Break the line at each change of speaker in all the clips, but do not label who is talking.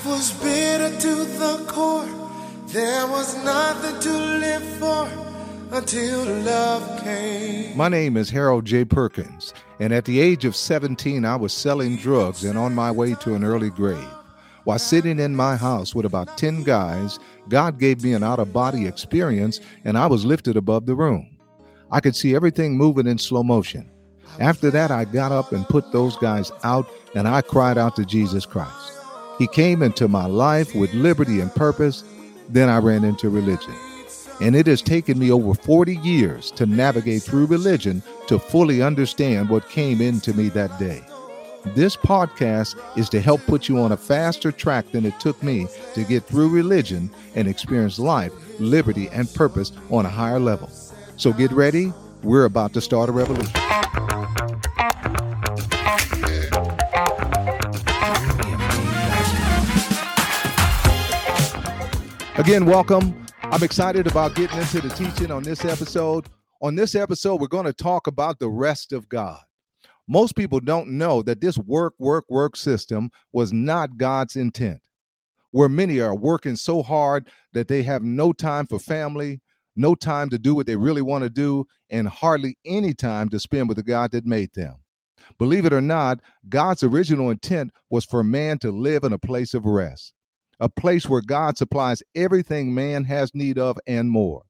Life was bitter to the core. There was nothing to live for until love came.
My name is Harold J. Perkins, and at the age of 17, I was selling drugs and on my way to an early grave. While sitting in my house with about 10 guys, God gave me an out of body experience, and I was lifted above the room. I could see everything moving in slow motion. After that, I got up and put those guys out, and I cried out to Jesus Christ. He came into my life with liberty and purpose. Then I ran into religion. And it has taken me over 40 years to navigate through religion to fully understand what came into me that day. This podcast is to help put you on a faster track than it took me to get through religion and experience life, liberty, and purpose on a higher level. So get ready. We're about to start a revolution. Again, welcome. I'm excited about getting into the teaching on this episode. On this episode, we're going to talk about the rest of God. Most people don't know that this work, work, work system was not God's intent, where many are working so hard that they have no time for family, no time to do what they really want to do, and hardly any time to spend with the God that made them. Believe it or not, God's original intent was for man to live in a place of rest a place where God supplies everything man has need of and more.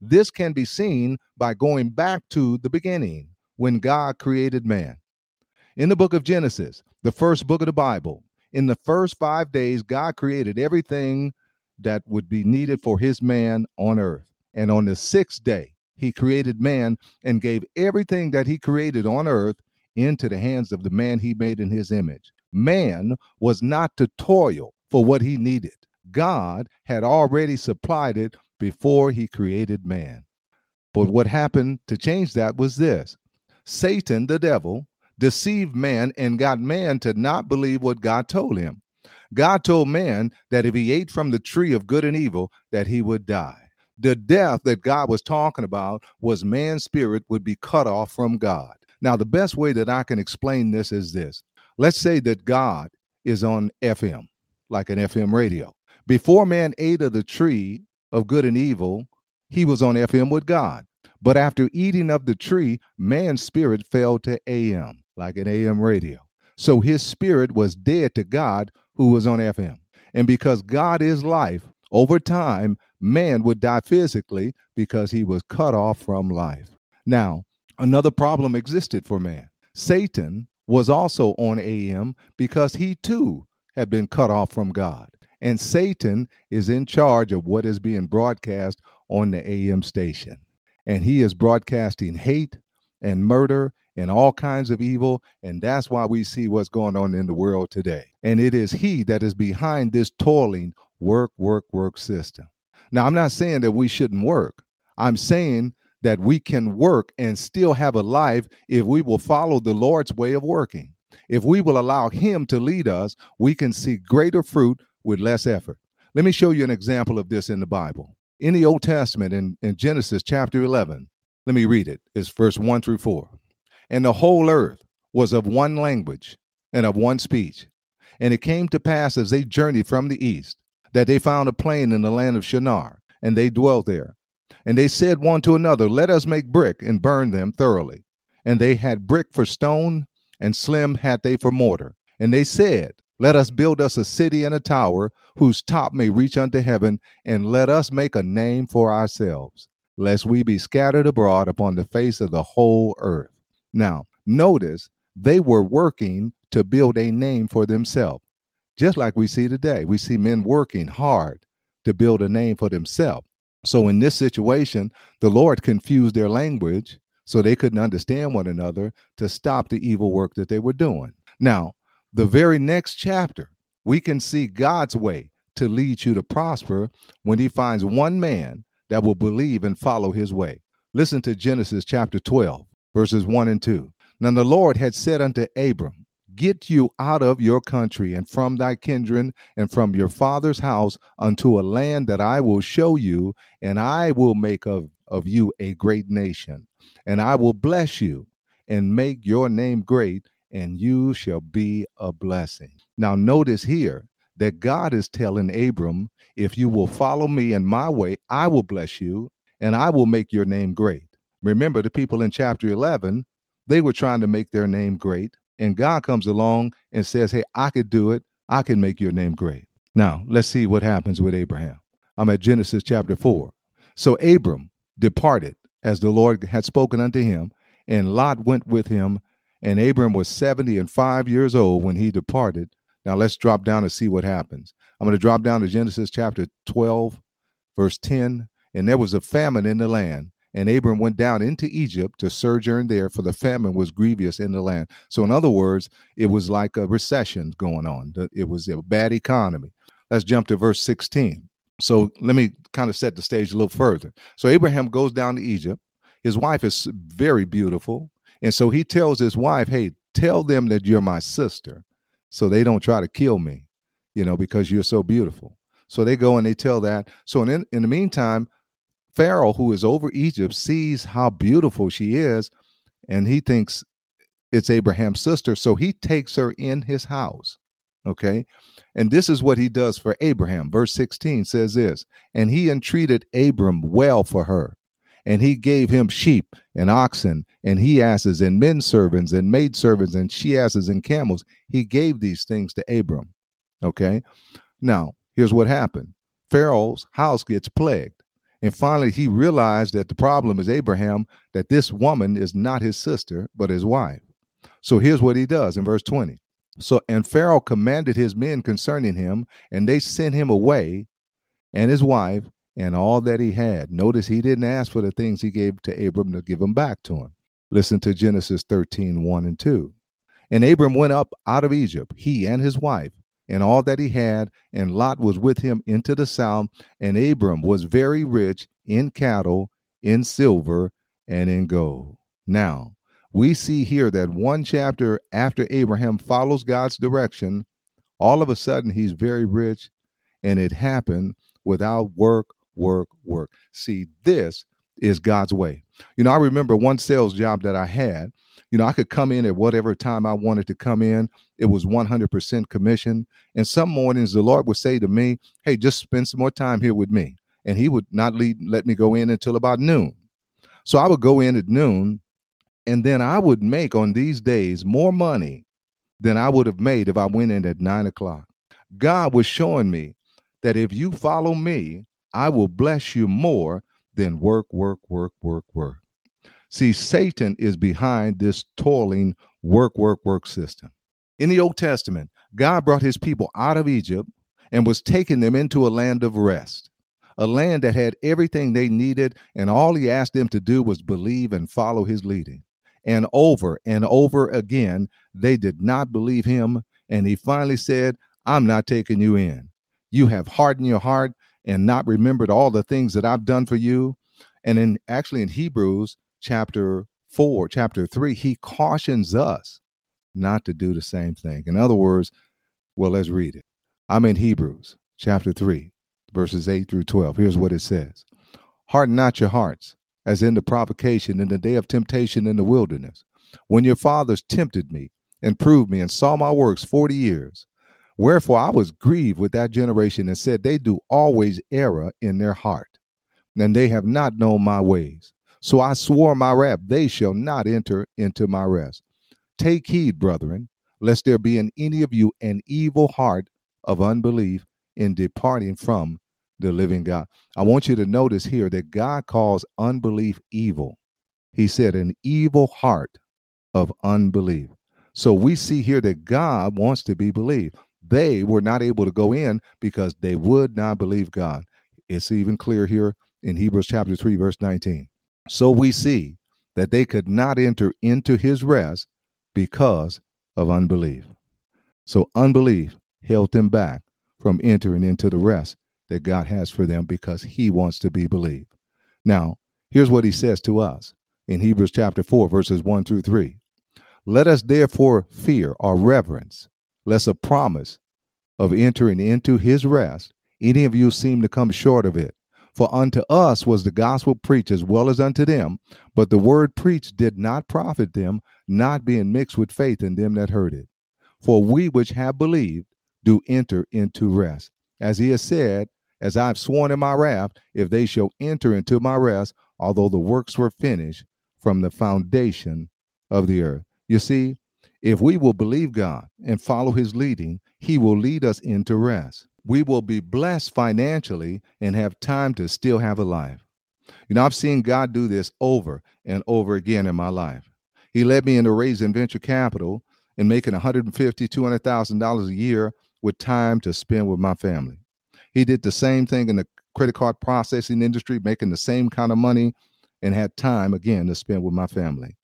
This can be seen by going back to the beginning when God created man. In the book of Genesis, the first book of the Bible, in the first five days, God created everything that would be needed for his man on earth. And on the sixth day, he created man and gave everything that he created on earth into the hands of the man he made in his image. Man was not to toil for what he needed. God had already supplied it before he created man. But what happened to change that was this Satan, the devil, deceived man and got man to not believe what God told him. God told man that if he ate from the tree of good and evil, that he would die. The death that God was talking about was man's spirit would be cut off from God. Now, the best way that I can explain this is this. Let's say that God is on FM like an FM radio. Before man ate of the tree of good and evil, he was on FM with God. But after eating of the tree, man's spirit fell to AM, like an AM radio. So his spirit was dead to God who was on FM. And because God is life, over time, man would die physically because he was cut off from life. Now, another problem existed for man. Satan was also on AM because he too have been cut off from God. And Satan is in charge of what is being broadcast on the AM station. And he is broadcasting hate and murder and all kinds of evil. And that's why we see what's going on in the world today. And it is he that is behind this toiling work, work, work system. Now, I'm not saying that we shouldn't work. I'm saying that we can work and still have a life if we will follow the Lord's way of working. If we will allow Him to lead us, we can see greater fruit with less effort. Let me show you an example of this in the Bible. In the Old Testament, in, in Genesis chapter 11, let me read it. It's verse 1 through 4. And the whole earth was of one language and of one speech. And it came to pass as they journeyed from the east that they found a plain in the land of Shinar, and they dwelt there. And they said one to another, Let us make brick and burn them thoroughly. And they had brick for stone, and slim had they for mortar. And they said, Let us build us a city and a tower whose top may reach unto heaven, and let us make a name for ourselves, lest we be scattered abroad upon the face of the whole earth. Now, notice they were working to build a name for themselves, just like we see today. We see men working hard to build a name for themselves. So, in this situation, the Lord confused their language so they couldn't understand one another to stop the evil work that they were doing. Now, the very next chapter, we can see God's way to lead you to prosper when he finds one man that will believe and follow his way. Listen to Genesis chapter 12, verses 1 and 2. Now the Lord had said unto Abram, Get you out of your country and from thy kindred and from your father's house unto a land that I will show you, and I will make of, of you a great nation and I will bless you and make your name great, and you shall be a blessing. Now, notice here that God is telling Abram, if you will follow me in my way, I will bless you and I will make your name great. Remember, the people in chapter 11, they were trying to make their name great. And God comes along and says, Hey, I could do it. I can make your name great. Now, let's see what happens with Abraham. I'm at Genesis chapter 4. So Abram departed as the Lord had spoken unto him, and Lot went with him. And Abram was 70 and five years old when he departed. Now let's drop down and see what happens. I'm going to drop down to Genesis chapter 12, verse 10. And there was a famine in the land, and Abram went down into Egypt to sojourn there, for the famine was grievous in the land. So, in other words, it was like a recession going on. It was a bad economy. Let's jump to verse 16. So, let me kind of set the stage a little further. So, Abraham goes down to Egypt. His wife is very beautiful. And so he tells his wife, Hey, tell them that you're my sister so they don't try to kill me, you know, because you're so beautiful. So they go and they tell that. So in, in the meantime, Pharaoh, who is over Egypt, sees how beautiful she is, and he thinks it's Abraham's sister. So he takes her in his house. Okay. And this is what he does for Abraham. Verse 16 says this And he entreated Abram well for her, and he gave him sheep and oxen and he asses and men servants and maid servants and she asses and camels. He gave these things to Abram. Okay. Now, here's what happened Pharaoh's house gets plagued. And finally, he realized that the problem is Abraham, that this woman is not his sister, but his wife. So here's what he does in verse 20. So, and Pharaoh commanded his men concerning him, and they sent him away and his wife and all that he had. Notice he didn't ask for the things he gave to Abram to give them back to him. Listen to Genesis 13, 1 and 2. And Abram went up out of Egypt, he and his wife, and all that he had, and Lot was with him into the south. And Abram was very rich in cattle, in silver, and in gold. Now, we see here that one chapter after Abraham follows God's direction, all of a sudden he's very rich, and it happened without work, work, work. See, this is God's way. You know, I remember one sales job that I had you know, I could come in at whatever time I wanted to come in. It was 100% commission. And some mornings the Lord would say to me, Hey, just spend some more time here with me. And He would not lead, let me go in until about noon. So I would go in at noon, and then I would make on these days more money than I would have made if I went in at nine o'clock. God was showing me that if you follow me, I will bless you more than work, work, work, work, work. See, Satan is behind this toiling work, work, work system. In the Old Testament, God brought his people out of Egypt and was taking them into a land of rest, a land that had everything they needed, and all he asked them to do was believe and follow his leading. And over and over again, they did not believe him. And he finally said, I'm not taking you in. You have hardened your heart and not remembered all the things that I've done for you. And in actually in Hebrews, chapter 4, chapter 3, he cautions us not to do the same thing. In other words, well, let's read it. I'm in Hebrews chapter 3, verses 8 through 12. Here's what it says Harden not your hearts, as in the provocation in the day of temptation in the wilderness, when your fathers tempted me and proved me and saw my works 40 years. Wherefore I was grieved with that generation and said, They do always error in their heart, and they have not known my ways. So I swore my wrath, they shall not enter into my rest. Take heed, brethren, lest there be in any of you an evil heart of unbelief in departing from the living God. I want you to notice here that God calls unbelief evil. He said, an evil heart of unbelief. So we see here that God wants to be believed. They were not able to go in because they would not believe God. It's even clear here in Hebrews chapter 3, verse 19. So we see that they could not enter into his rest because of unbelief. So unbelief held them back from entering into the rest that God has for them because he wants to be believed. Now, here's what he says to us in Hebrews chapter 4, verses 1 through 3. Let us therefore fear or reverence, lest a promise of entering into his rest, any of you seem to come short of it. For unto us was the gospel preached as well as unto them, but the word preached did not profit them, not being mixed with faith in them that heard it. For we which have believed do enter into rest. As he has said, as I've sworn in my wrath, if they shall enter into my rest, although the works were finished from the foundation of the earth. You see, if we will believe God and follow his leading, he will lead us into rest. We will be blessed financially and have time to still have a life. You know, I've seen God do this over and over again in my life. He led me into raising venture capital and making $150,000, $200,000 a year with time to spend with my family. He did the same thing in the credit card processing industry, making the same kind of money and had time again to spend with my family.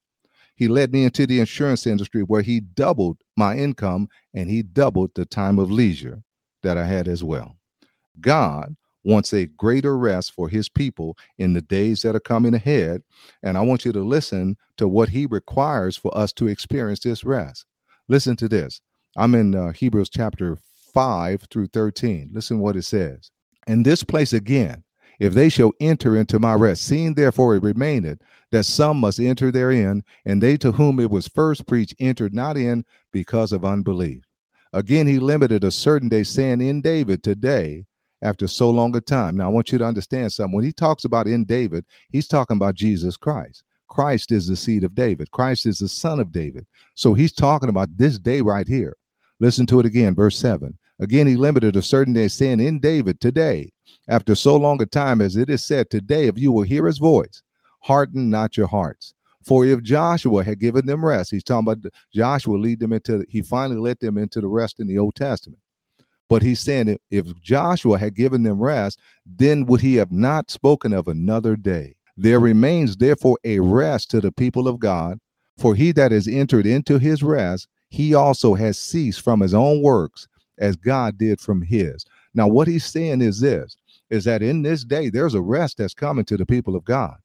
He led me into the insurance industry where he doubled my income and he doubled the time of leisure that I had as well. God wants a greater rest for his people in the days that are coming ahead. And I want you to listen to what he requires for us to experience this rest. Listen to this. I'm in uh, Hebrews chapter 5 through 13. Listen what it says. In this place again, if they shall enter into my rest, seeing therefore it remaineth that some must enter therein, and they to whom it was first preached entered not in because of unbelief. Again, he limited a certain day, saying in David, today, after so long a time. Now, I want you to understand something. When he talks about in David, he's talking about Jesus Christ. Christ is the seed of David, Christ is the son of David. So he's talking about this day right here. Listen to it again, verse 7. Again, he limited a certain day, saying in David, today, after so long a time as it is said, today, if you will hear his voice, harden not your hearts. For if Joshua had given them rest, he's talking about Joshua lead them into, he finally led them into the rest in the Old Testament. But he's saying if Joshua had given them rest, then would he have not spoken of another day? There remains therefore a rest to the people of God, for he that has entered into his rest, he also has ceased from his own works as God did from his. Now, what he's saying is this is that in this day, there's a rest that's coming to the people of God.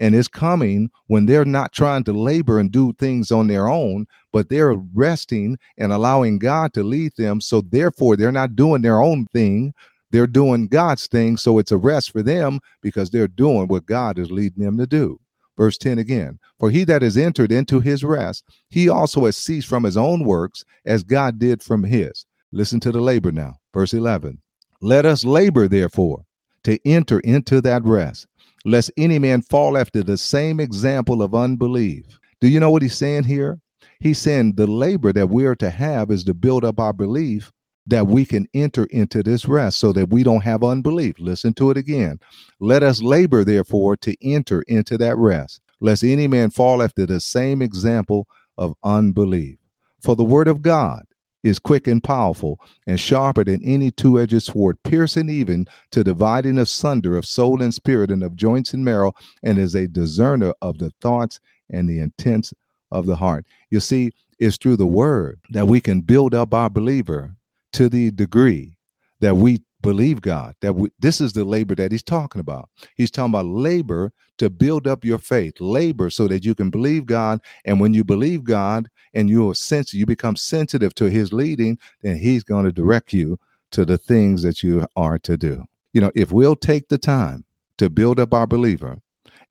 And it's coming when they're not trying to labor and do things on their own but they're resting and allowing god to lead them. So therefore they're not doing their own thing. They're doing god's thing. So it's a rest for them because they're doing what god is leading them to do. Verse 10 again for he that has entered into his rest he also has ceased from his own works as god did from his listen to the labor now verse 11 let us labor therefore to enter into that rest lest any man fall after the same example of unbelief. Do you know what he's saying here? He's saying the labor that we are to have is to build up our belief that we can enter into this rest so that we don't have unbelief. Listen to it again. Let us labor, therefore, to enter into that rest, lest any man fall after the same example of unbelief. For the word of God is quick and powerful and sharper than any two-edged sword piercing even to dividing asunder of soul and spirit and of joints and marrow and is a discerner of the thoughts and the intents of the heart. You see it's through the word that we can build up our believer to the degree that we believe God. That we, this is the labor that he's talking about. He's talking about labor to build up your faith, labor so that you can believe God. And when you believe God and you're sensitive, you become sensitive to his leading, then he's going to direct you to the things that you are to do. You know, if we'll take the time to build up our believer,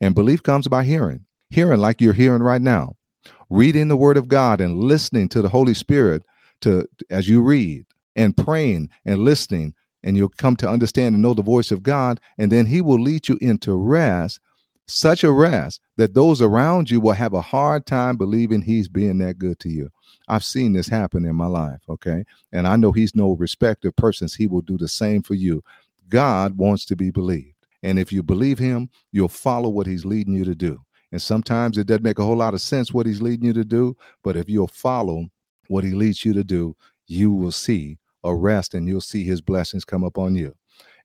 and belief comes by hearing, hearing like you're hearing right now, reading the word of God and listening to the Holy Spirit to as you read and praying and listening and you'll come to understand and know the voice of God, and then He will lead you into rest, such a rest that those around you will have a hard time believing He's being that good to you. I've seen this happen in my life, okay? And I know He's no respecter of persons. He will do the same for you. God wants to be believed. And if you believe Him, you'll follow what He's leading you to do. And sometimes it doesn't make a whole lot of sense what He's leading you to do, but if you'll follow what He leads you to do, you will see a rest and you'll see his blessings come upon you.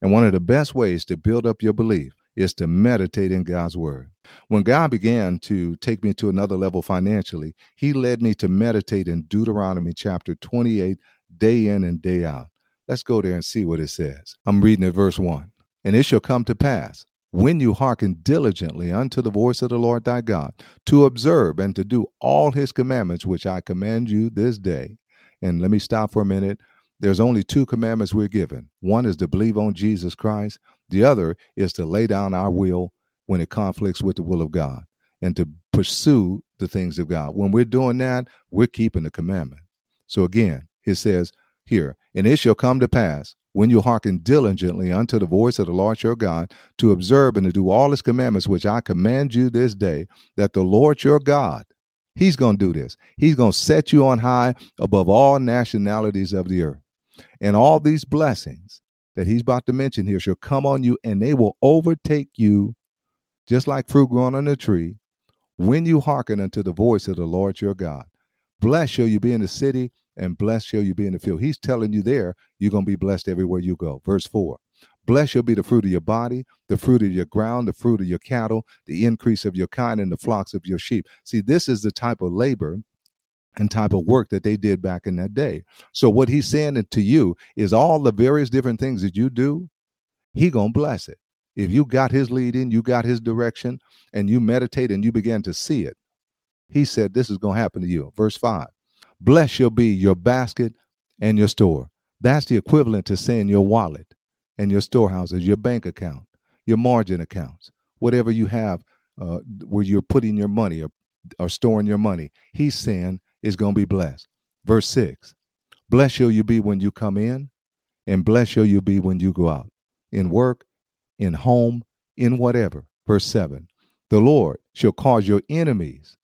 And one of the best ways to build up your belief is to meditate in God's word. When God began to take me to another level financially, he led me to meditate in Deuteronomy chapter 28, day in and day out. Let's go there and see what it says. I'm reading at verse 1. And it shall come to pass when you hearken diligently unto the voice of the Lord thy God, to observe and to do all his commandments which I command you this day. And let me stop for a minute. There's only two commandments we're given. One is to believe on Jesus Christ. The other is to lay down our will when it conflicts with the will of God and to pursue the things of God. When we're doing that, we're keeping the commandment. So again, it says, here, and it shall come to pass when you hearken diligently unto the voice of the Lord your God to observe and to do all his commandments which I command you this day, that the Lord your God, he's going to do this. He's going to set you on high above all nationalities of the earth. And all these blessings that he's about to mention here shall come on you and they will overtake you just like fruit growing on a tree when you hearken unto the voice of the Lord your God. Blessed shall you be in the city, and blessed shall you be in the field. He's telling you there, you're going to be blessed everywhere you go. Verse 4 Blessed shall be the fruit of your body, the fruit of your ground, the fruit of your cattle, the increase of your kind, and the flocks of your sheep. See, this is the type of labor and type of work that they did back in that day. So what he's saying to you is all the various different things that you do, he gonna bless it. If you got his leading, you got his direction, and you meditate and you begin to see it, he said this is gonna happen to you. Verse 5. Blessed shall be your basket and your store. That's the equivalent to saying your wallet and your storehouses, your bank account, your margin accounts, whatever you have uh, where you're putting your money or, or storing your money. He's saying is going to be blessed. Verse 6 Blessed shall you be when you come in, and blessed shall you be when you go out, in work, in home, in whatever. Verse 7 The Lord shall cause your enemies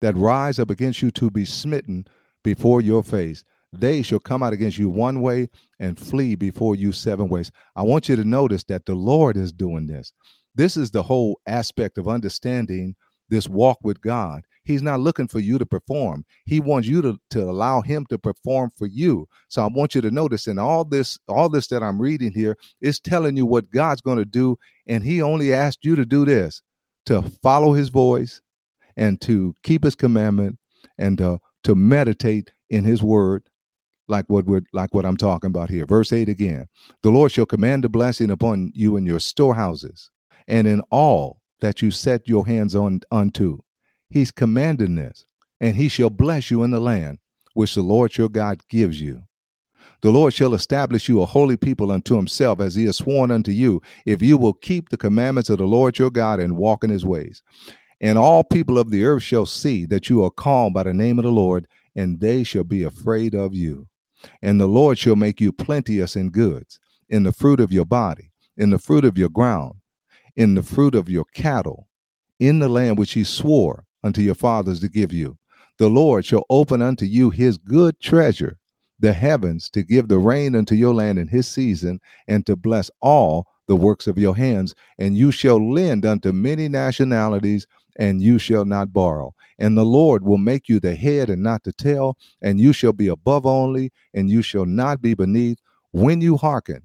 that rise up against you to be smitten before your face. They shall come out against you one way and flee before you seven ways. I want you to notice that the Lord is doing this. This is the whole aspect of understanding this walk with God He's not looking for you to perform. He wants you to, to allow him to perform for you. So I want you to notice in all this, all this that I'm reading here is telling you what God's going to do. And he only asked you to do this to follow his voice and to keep his commandment and to, to meditate in his word like what we're like what I'm talking about here. Verse 8 again. The Lord shall command a blessing upon you in your storehouses and in all that you set your hands on unto. He's commanding this, and he shall bless you in the land which the Lord your God gives you. The Lord shall establish you a holy people unto himself, as he has sworn unto you, if you will keep the commandments of the Lord your God and walk in his ways. And all people of the earth shall see that you are called by the name of the Lord, and they shall be afraid of you. And the Lord shall make you plenteous in goods, in the fruit of your body, in the fruit of your ground, in the fruit of your cattle, in the land which he swore unto your fathers to give you. The Lord shall open unto you his good treasure, the heavens, to give the rain unto your land in his season, and to bless all the works of your hands. And you shall lend unto many nationalities, and you shall not borrow. And the Lord will make you the head and not the tail, and you shall be above only, and you shall not be beneath, when you hearken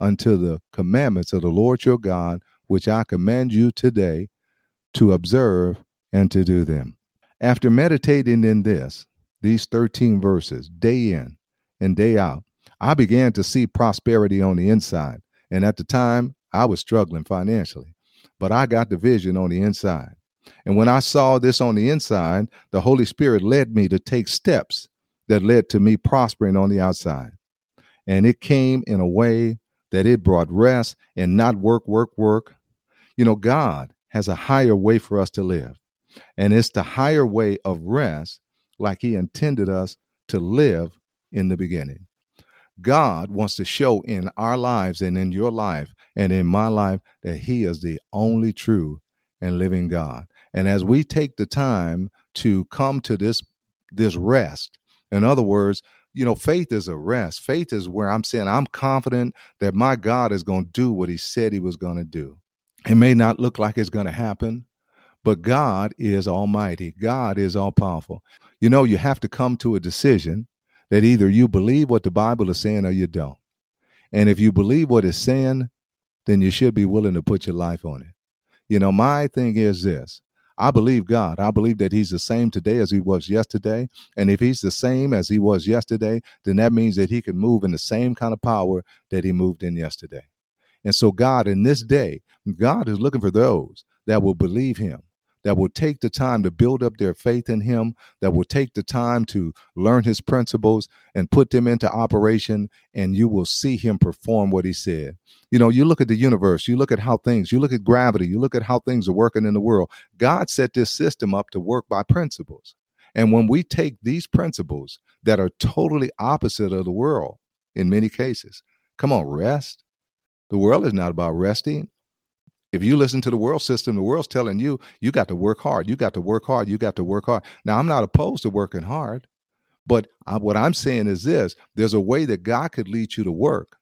unto the commandments of the Lord your God, which I command you today to observe and to do them. After meditating in this, these 13 verses, day in and day out, I began to see prosperity on the inside. And at the time, I was struggling financially, but I got the vision on the inside. And when I saw this on the inside, the Holy Spirit led me to take steps that led to me prospering on the outside. And it came in a way that it brought rest and not work, work, work. You know, God has a higher way for us to live. And it's the higher way of rest, like He intended us to live in the beginning. God wants to show in our lives and in your life and in my life that He is the only true and living God. And as we take the time to come to this this rest, in other words, you know, faith is a rest. Faith is where I'm saying I'm confident that my God is going to do what He said He was going to do. It may not look like it's going to happen, but God is almighty, God is all powerful. You know, you have to come to a decision that either you believe what the Bible is saying or you don't. And if you believe what it's saying, then you should be willing to put your life on it. You know, my thing is this I believe God. I believe that He's the same today as He was yesterday. And if He's the same as He was yesterday, then that means that He can move in the same kind of power that He moved in yesterday. And so, God, in this day, God is looking for those that will believe Him, that will take the time to build up their faith in him, that will take the time to learn his principles and put them into operation, and you will see him perform what he said. You know, you look at the universe, you look at how things, you look at gravity, you look at how things are working in the world. God set this system up to work by principles. And when we take these principles that are totally opposite of the world in many cases, come on, rest. The world is not about resting. If you listen to the world system, the world's telling you, you got to work hard. You got to work hard. You got to work hard. Now, I'm not opposed to working hard, but I, what I'm saying is this there's a way that God could lead you to work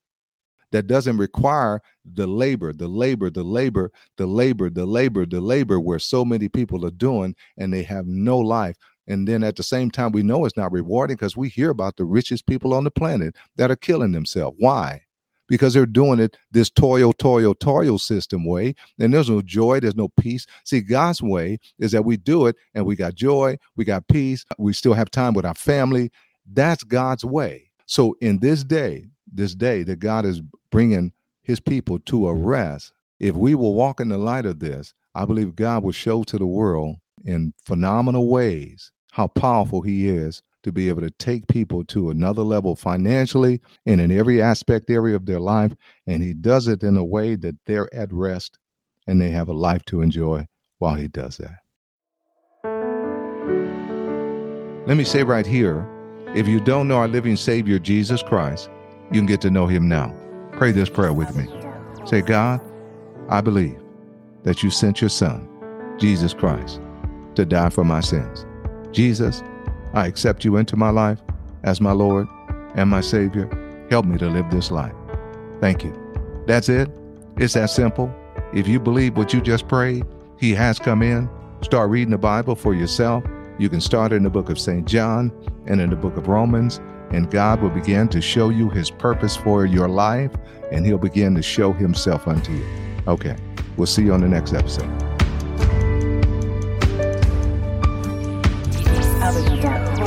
that doesn't require the labor, the labor, the labor, the labor, the labor, the labor, where so many people are doing and they have no life. And then at the same time, we know it's not rewarding because we hear about the richest people on the planet that are killing themselves. Why? Because they're doing it this toil, toil, toil system way. And there's no joy, there's no peace. See, God's way is that we do it and we got joy, we got peace, we still have time with our family. That's God's way. So in this day, this day that God is bringing his people to a rest, if we will walk in the light of this, I believe God will show to the world in phenomenal ways how powerful he is to be able to take people to another level financially and in every aspect area of their life. And he does it in a way that they're at rest and they have a life to enjoy while he does that. Let me say right here if you don't know our living Savior, Jesus Christ, you can get to know him now. Pray this prayer with me. Say, God, I believe that you sent your Son, Jesus Christ, to die for my sins. Jesus, I accept you into my life as my Lord and my Savior. Help me to live this life. Thank you. That's it. It's that simple. If you believe what you just prayed, He has come in. Start reading the Bible for yourself. You can start in the book of St. John and in the book of Romans, and God will begin to show you His purpose for your life, and He'll begin to show Himself unto you. Okay, we'll see you on the next episode. Avenida.